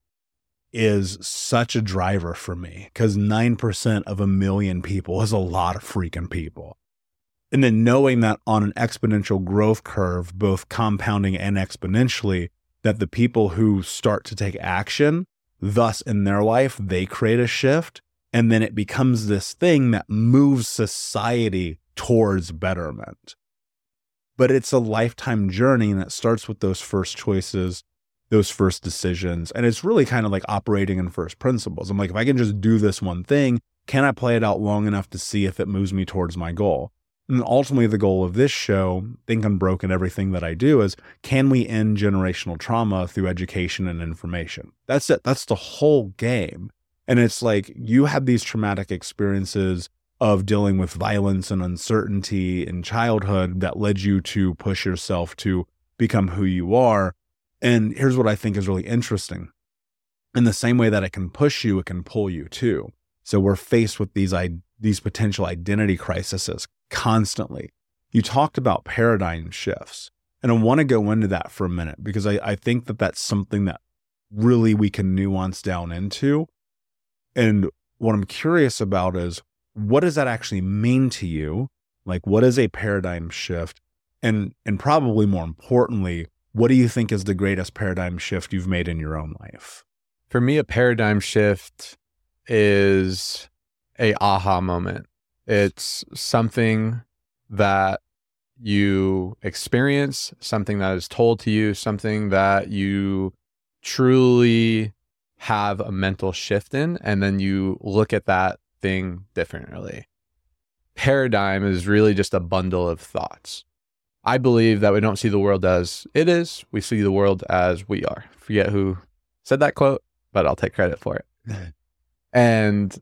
is such a driver for me because 9% of a million people is a lot of freaking people. And then knowing that on an exponential growth curve, both compounding and exponentially, that the people who start to take action, thus in their life, they create a shift. And then it becomes this thing that moves society towards betterment but it's a lifetime journey and it starts with those first choices those first decisions and it's really kind of like operating in first principles. I'm like if i can just do this one thing can i play it out long enough to see if it moves me towards my goal? And ultimately the goal of this show think unbroken everything that i do is can we end generational trauma through education and information? That's it. That's the whole game. And it's like you have these traumatic experiences of dealing with violence and uncertainty in childhood that led you to push yourself to become who you are. And here's what I think is really interesting. In the same way that it can push you, it can pull you too. So we're faced with these these potential identity crises constantly. You talked about paradigm shifts, and I want to go into that for a minute because I, I think that that's something that really we can nuance down into. And what I'm curious about is what does that actually mean to you? Like, what is a paradigm shift? And, and probably more importantly, what do you think is the greatest paradigm shift you've made in your own life? For me, a paradigm shift is a aha moment. It's something that you experience, something that is told to you, something that you truly have a mental shift in, and then you look at that thing differently. Paradigm is really just a bundle of thoughts. I believe that we don't see the world as it is, we see the world as we are. Forget who said that quote, but I'll take credit for it. and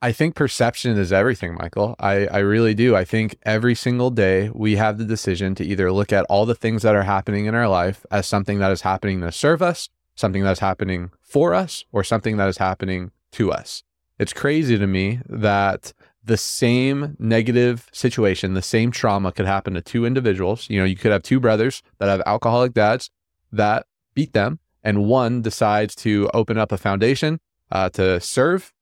I think perception is everything, Michael. I, I really do. I think every single day we have the decision to either look at all the things that are happening in our life as something that is happening to serve us, something that's happening for us, or something that is happening to us. It's crazy to me that the same negative situation, the same trauma could happen to two individuals. You know, you could have two brothers that have alcoholic dads that beat them, and one decides to open up a foundation uh, to serve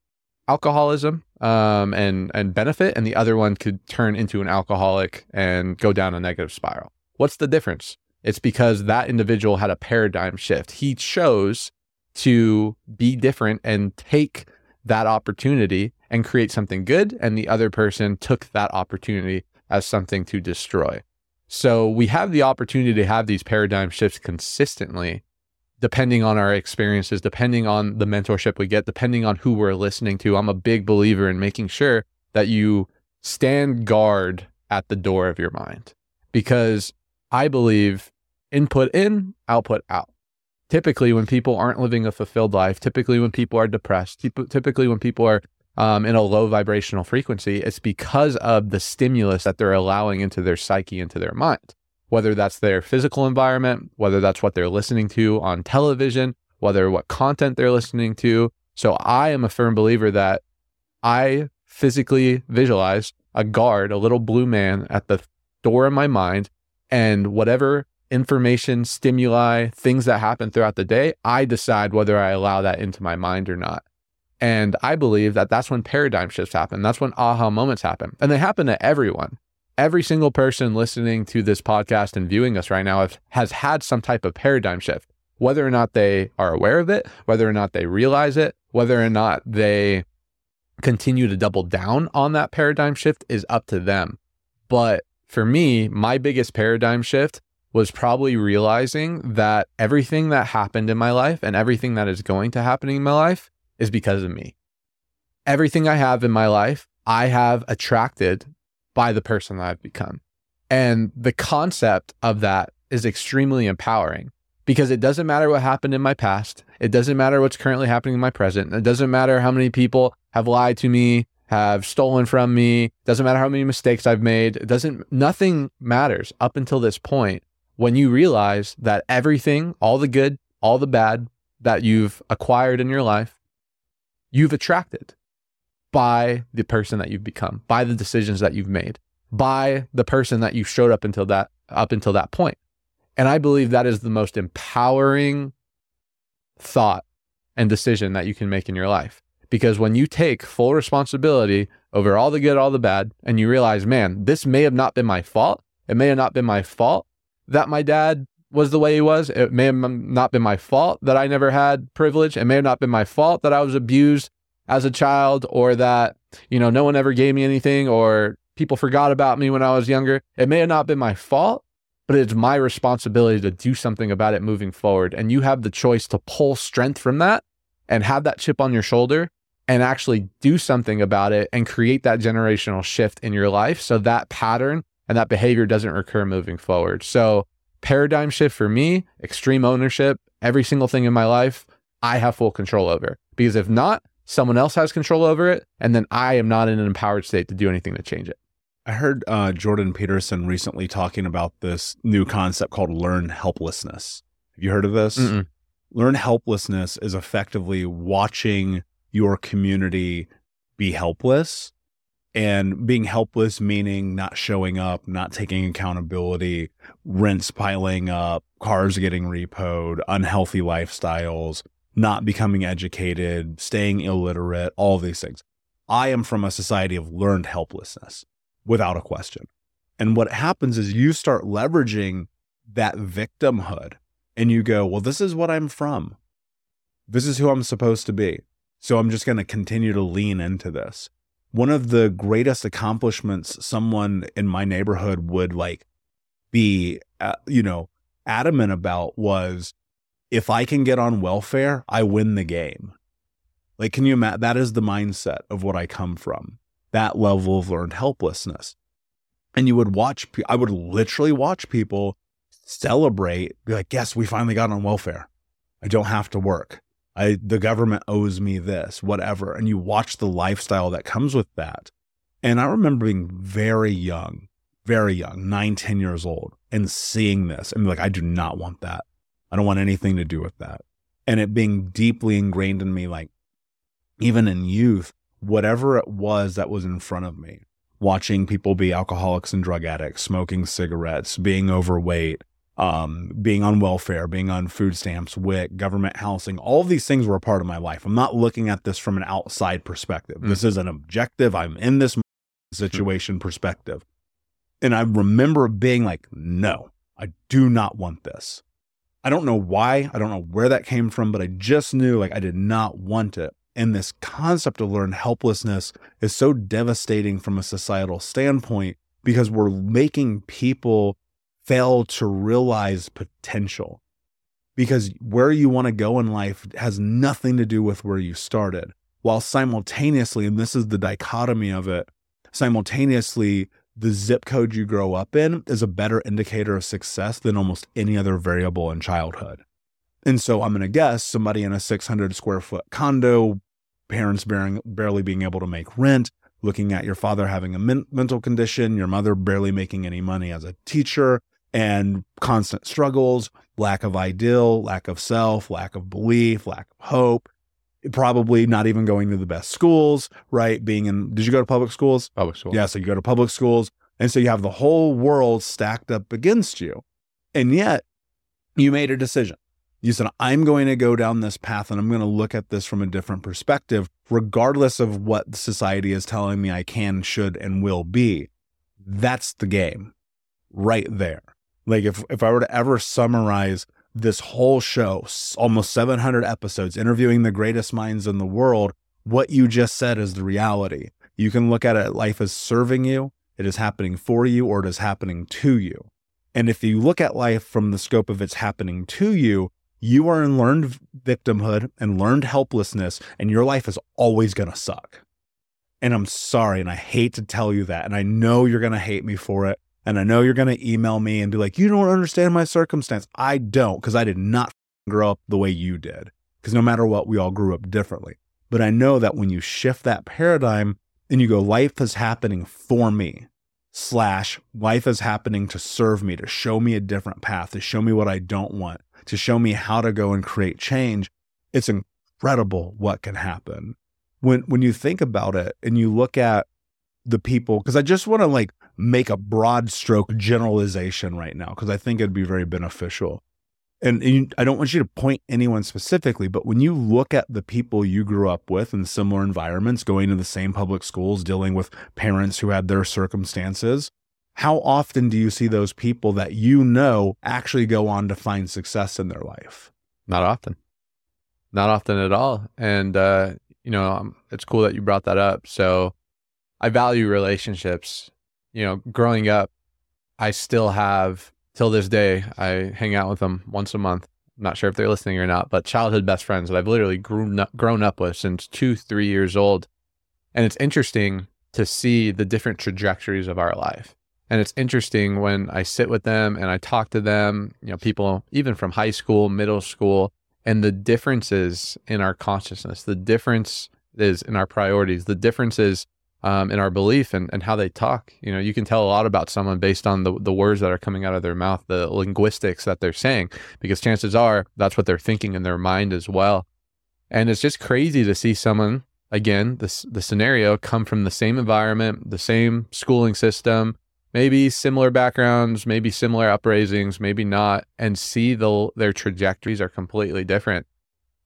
alcoholism um, and and benefit, and the other one could turn into an alcoholic and go down a negative spiral. What's the difference? It's because that individual had a paradigm shift. He chose to be different and take that opportunity and create something good, and the other person took that opportunity as something to destroy. So we have the opportunity to have these paradigm shifts consistently depending on our experiences, depending on the mentorship we get, depending on who we're listening to. I'm a big believer in making sure that you stand guard at the door of your mind because I believe input in, output out. Typically, when people aren't living a fulfilled life, typically when people are depressed, typically when people are um, in a low vibrational frequency, it's because of the stimulus that they're allowing into their psyche, into their mind whether that's their physical environment, whether that's what they're listening to on television, whether what content they're listening to. So I am a firm believer that I physically visualize a guard, a little blue man at the door of my mind, and whatever information, stimuli, things that happen throughout the day, I decide whether I allow that into my mind or not. And I believe that that's when paradigm shifts happen. That's when aha moments happen. And they happen to everyone every single person listening to this podcast and viewing us right now has had some type of paradigm shift, whether or not they are aware of it, whether or not they realize it, whether or not they continue to double down on that paradigm shift is up to them. But for me, my biggest paradigm shift was probably realizing that everything that happened in my life and everything that is going to happen in my life is because of me. Everything I have in my life, I have attracted by the person that I've become. And the concept of that is extremely empowering because it doesn't matter what happened in my past. It doesn't matter what's currently happening in my present. It doesn't matter how many people have lied to me, have stolen from me. It doesn't matter how many mistakes I've made. It doesn't, nothing matters up until this point when you realize that everything, all the good, all the bad that you've acquired in your life, you've attracted by the person that you've become, by the decisions that you've made, by the person that you showed up until that up until that point. And I believe that is the most empowering thought and decision that you can make in your life. Because when you take full responsibility over all the good, all the bad, and you realize, man, this may have not been my fault. It may have not been my fault that my dad was the way he was. It may have not been my fault that I never had privilege. It may have not been my fault that I was abused as a child or that, you know, no one ever gave me anything or people forgot about me when I was younger. It may have not been my fault, but it's my responsibility to do something about it moving forward. And you have the choice to pull strength from that and have that chip on your shoulder and actually do something about it and create that generational shift in your life so that pattern and that behavior doesn't recur moving forward. So, paradigm shift for me, extreme ownership, every single thing in my life, I have full control over. Because if not, someone else has control over it, and then I am not in an empowered state to do anything to change it. I heard uh, Jordan Peterson recently talking about this new concept called learn helplessness. Have you heard of this? Mm-mm. Learn helplessness is effectively watching your community be helpless and being helpless meaning not showing up, not taking accountability, rents piling up, cars getting repoed, unhealthy lifestyles, not becoming educated, staying illiterate, all these things. I am from a society of learned helplessness without a question. And what happens is you start leveraging that victimhood and you go, well, this is what I'm from. This is who I'm supposed to be. So I'm just going to continue to lean into this. One of the greatest accomplishments someone in my neighborhood would like be, uh, you know, adamant about was if I can get on welfare, I win the game. Like, can you imagine? That is the mindset of what I come from, that level of learned helplessness. And you would watch, I would literally watch people celebrate, be like, yes, we finally got on welfare. I don't have to work. I, the government owes me this, whatever. And you watch the lifestyle that comes with that. And I remember being very young, very young, nine, 10 years old, and seeing this and like, I do not want that. I don't want anything to do with that. And it being deeply ingrained in me, like even in youth, whatever it was that was in front of me, watching people be alcoholics and drug addicts, smoking cigarettes, being overweight, um, being on welfare, being on food stamps, WIC, government housing, all of these things were a part of my life. I'm not looking at this from an outside perspective. Mm. This is an objective. I'm in this situation mm. perspective. And I remember being like, no, I do not want this. I don't know why. I don't know where that came from, but I just knew like I did not want it. And this concept of learned helplessness is so devastating from a societal standpoint because we're making people fail to realize potential. Because where you want to go in life has nothing to do with where you started. While simultaneously, and this is the dichotomy of it, simultaneously, the zip code you grow up in is a better indicator of success than almost any other variable in childhood. And so I'm going to guess somebody in a 600 square foot condo, parents bearing, barely being able to make rent, looking at your father having a men- mental condition, your mother barely making any money as a teacher, and constant struggles, lack of ideal, lack of self, lack of belief, lack of hope, probably not even going to the best schools, right? Being in, did you go to public schools? Public schools. Yeah. So you go to public schools. And so you have the whole world stacked up against you. And yet you made a decision. You said, I'm going to go down this path and I'm going to look at this from a different perspective, regardless of what society is telling me I can, should, and will be. That's the game right there. Like if, if I were to ever summarize this whole show, almost 700 episodes, interviewing the greatest minds in the world, what you just said is the reality. You can look at it, life is serving you, it is happening for you, or it is happening to you. And if you look at life from the scope of it's happening to you, you are in learned victimhood and learned helplessness, and your life is always going to suck. And I'm sorry, and I hate to tell you that. And I know you're going to hate me for it. And I know you're going to email me and be like, you don't understand my circumstance. I don't, because I did not grow up the way you did. Because no matter what, we all grew up differently. But I know that when you shift that paradigm and you go, life is happening for me, slash, life is happening to serve me, to show me a different path, to show me what I don't want, to show me how to go and create change, it's incredible what can happen. When, when you think about it and you look at the people, because I just want to like make a broad stroke generalization right now because I think it'd be very beneficial. And, and, I don't want you to point anyone specifically, but when you look at the people you grew up with in similar environments, going to the same public schools, dealing with parents who had their circumstances, how often do you see those people that you know actually go on to find success in their life? Not often. Not often at all. And, uh, you know, um, it's cool that you brought that up. So I value relationships you know, growing up, I still have till this day. I hang out with them once a month. I'm not sure if they're listening or not, but childhood best friends that I've literally grown up, grown up with since two, three years old. And it's interesting to see the different trajectories of our life. And it's interesting when I sit with them and I talk to them, you know, people even from high school, middle school, and the differences in our consciousness, the difference is in our priorities, the differences um, in our belief and, and how they talk. You know, you can tell a lot about someone based on the, the words that are coming out of their mouth, the linguistics that they're saying, because chances are that's what they're thinking in their mind as well. And it's just crazy to see someone, again, this the scenario come from the same environment, the same schooling system, maybe similar backgrounds, maybe similar upraisings, maybe not, and see the their trajectories are completely different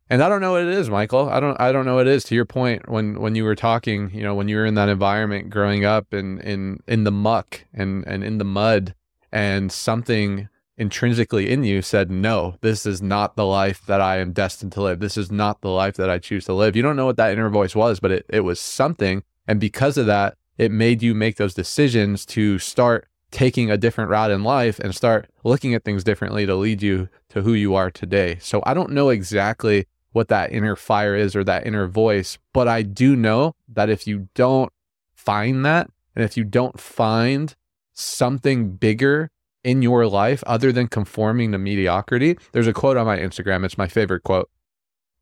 and I don't know what it is, Michael. I don't I don't know what it is. To your point, when when you were talking, you know, when you were in that environment growing up in in in the muck and and in the mud, and something intrinsically in you said, no, this is not the life that I am destined to live. This is not the life that I choose to live. You don't know what that inner voice was, but it, it was something. And because of that, it made you make those decisions to start taking a different route in life and start looking at things differently to lead you to who you are today. So I don't know exactly what that inner fire is or that inner voice, but I do know that if you don't find that, and if you don't find something bigger in your life other than conforming to mediocrity, there's a quote on my Instagram. It's my favorite quote.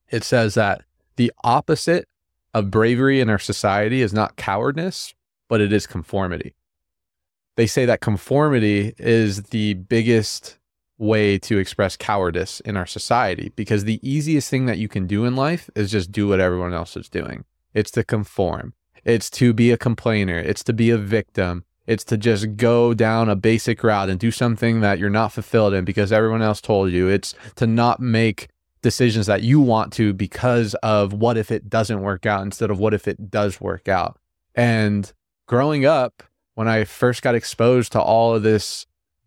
It says that the opposite of bravery in our society is not cowardice, but it is conformity. They say that conformity is the biggest way to express cowardice in our society because the easiest thing that you can do in life is just do what everyone else is doing. It's to conform. It's to be a complainer. It's to be a victim. It's to just go down a basic route and do something that you're not fulfilled in because everyone else told you. It's to not make decisions that you want to because of what if it doesn't work out instead of what if it does work out. And growing up, when I first got exposed to all of this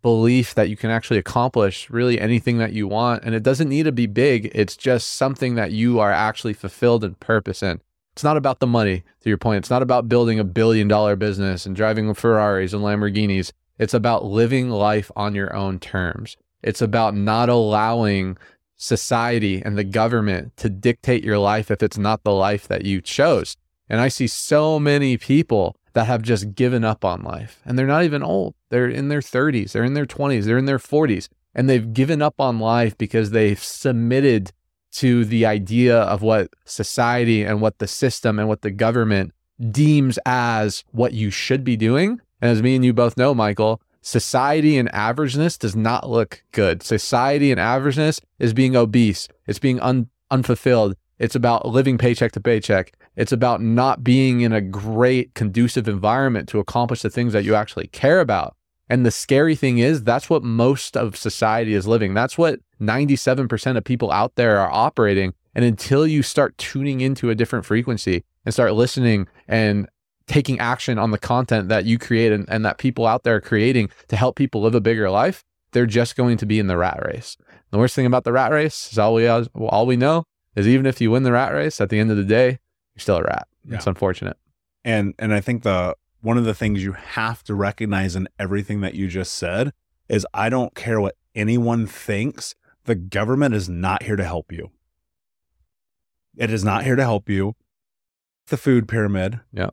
belief that you can actually accomplish really anything that you want, and it doesn't need to be big, it's just something that you are actually fulfilled in purpose in. It's not about the money, to your point. It's not about building a billion dollar business and driving Ferraris and Lamborghinis. It's about living life on your own terms. It's about not allowing society and the government to dictate your life if it's not the life that you chose. And I see so many people that have just given up on life and they're not even old. They're in their 30s, they're in their 20s, they're in their 40s, and they've given up on life because they've submitted to the idea of what society and what the system and what the government deems as what you should be doing. And as me and you both know, Michael, society and averageness does not look good. Society and averageness is being obese, it's being un- unfulfilled. It's about living paycheck to paycheck. It's about not being in a great, conducive environment to accomplish the things that you actually care about. And the scary thing is, that's what most of society is living. That's what 97% of people out there are operating. And until you start tuning into a different frequency and start listening and taking action on the content that you create and, and that people out there are creating to help people live a bigger life, they're just going to be in the rat race. The worst thing about the rat race is all we all we know is even if you win the rat race, at the end of the day, you're still a rat. Yeah. It's unfortunate. And and I think the one of the things you have to recognize in everything that you just said is I don't care what anyone thinks, the government is not here to help you. It is not here to help you. The food pyramid. Yeah.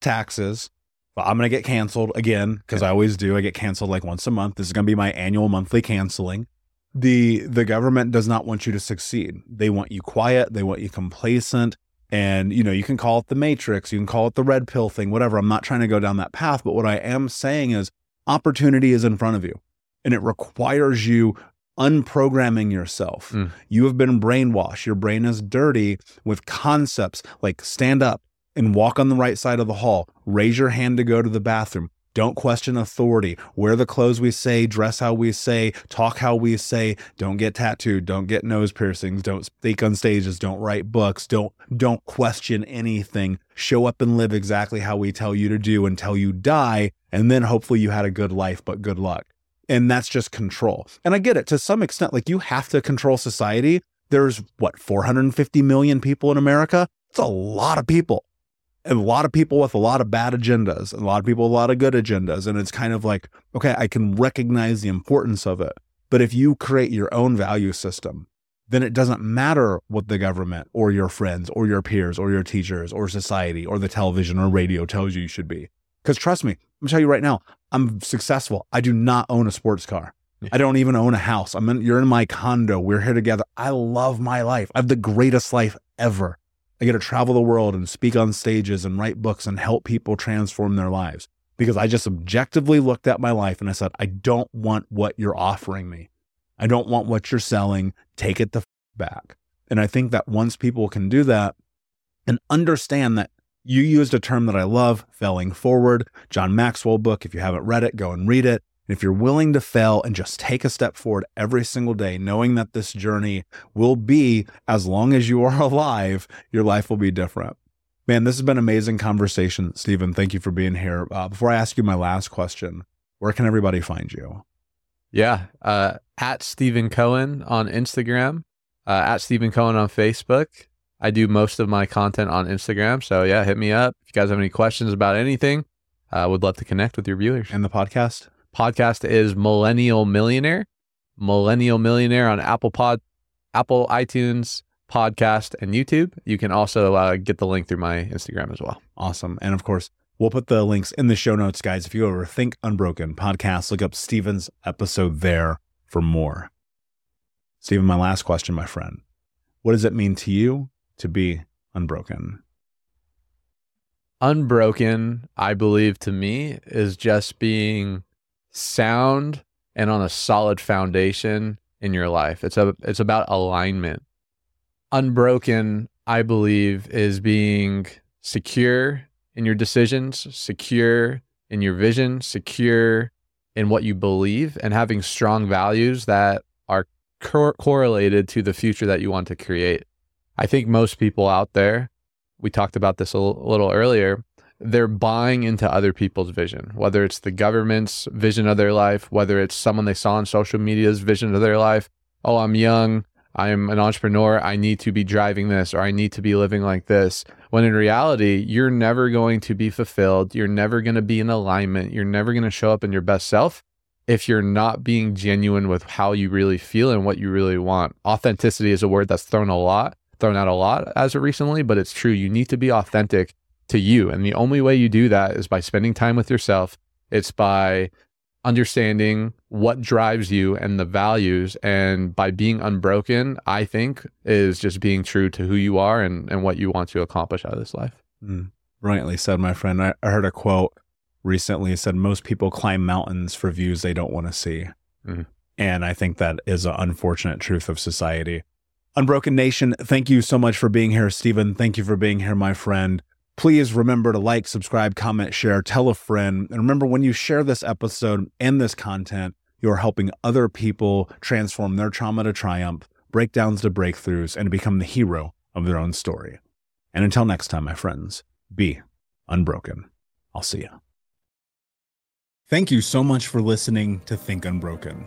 Taxes. Well, I'm going to get canceled again because yeah. I always do. I get canceled like once a month. This is going to be my annual monthly canceling. The the government does not want you to succeed. They want you quiet, they want you complacent, and you know, you can call it the matrix, you can call it the red pill thing, whatever. I'm not trying to go down that path, but what I am saying is opportunity is in front of you and it requires you unprogramming yourself. Mm. You have been brainwashed. Your brain is dirty with concepts like stand up and walk on the right side of the hall, raise your hand to go to the bathroom. Don't question authority. Wear the clothes we say, dress how we say, talk how we say. Don't get tattooed. Don't get nose piercings. Don't speak on stages. Don't write books. Don't don't question anything. Show up and live exactly how we tell you to do until you die, and then hopefully you had a good life. But good luck. And that's just control. And I get it to some extent. Like you have to control society. There's what 450 million people in America. It's a lot of people a lot of people with a lot of bad agendas and a lot of people with a lot of good agendas. And it's kind of like, okay, I can recognize the importance of it. But if you create your own value system, then it doesn't matter what the government or your friends or your peers or your teachers or society or the television or radio tells you you should be. Because trust me, I'm tell you right now, I'm successful. I do not own a sports car. I don't even own a house. I'm in, you're in my condo. We're here together. I love my life. I have the greatest life ever. I get to travel the world and speak on stages and write books and help people transform their lives because I just objectively looked at my life and I said, I don't want what you're offering me. I don't want what you're selling. Take it the f- back. And I think that once people can do that and understand that you used a term that I love, failing forward, John Maxwell book. If you haven't read it, go and read it. And if you're willing to fail and just take a step forward every single day, knowing that this journey will be, as long as you are alive, your life will be different. Man, this has been an amazing conversation, Steven. Thank you for being here. Uh, before I ask you my last question, where can everybody find you? Yeah. Uh, at Steven Cohen on Instagram, uh, at Steven Cohen on Facebook. I do most of my content on Instagram. So yeah, hit me up. If you guys have any questions about anything, I uh, would love to connect with your viewers. And the podcast? Podcast is Millennial Millionaire. Millennial Millionaire on Apple Pod, Apple iTunes, podcast, and YouTube. You can also uh, get the link through my Instagram as well. Awesome. And of course, we'll put the links in the show notes, guys. If you ever Think Unbroken podcast, look up Steven's episode there for more. Steven, my last question, my friend. What does it mean to you to be unbroken? Unbroken, I believe to me, is just being sound and on a solid foundation in your life. It's a it's about alignment. Unbroken, I believe, is being secure in your decisions, secure in your vision, secure in what you believe, and having strong values that are cor- correlated to the future that you want to create. I think most people out there, we talked about this a l- little earlier, they're buying into other people's vision, whether it's the government's vision of their life, whether it's someone they saw on social media's vision of their life. Oh, I'm young. I'm an entrepreneur. I need to be driving this or I need to be living like this. When in reality, you're never going to be fulfilled. You're never going to be in alignment. You're never going to show up in your best self if you're not being genuine with how you really feel and what you really want. Authenticity is a word that's thrown a lot, thrown out a lot as of recently, but it's true. You need to be authentic to you. And the only way you do that is by spending time with yourself. It's by understanding what drives you and the values. And by being unbroken, I think is just being true to who you are and, and what you want to accomplish out of this life. Mm, brilliantly said, my friend. I, I heard a quote recently. It said, Most people climb mountains for views they don't want to see. Mm. And I think that is an unfortunate truth of society. Unbroken Nation, thank you so much for being here, Steven. Thank you for being here, my friend. Please remember to like, subscribe, comment, share, tell a friend. And remember, when you share this episode and this content, you're helping other people transform their trauma to triumph, breakdowns to breakthroughs, and become the hero of their own story. And until next time, my friends, be unbroken. I'll see you. Thank you so much for listening to Think Unbroken.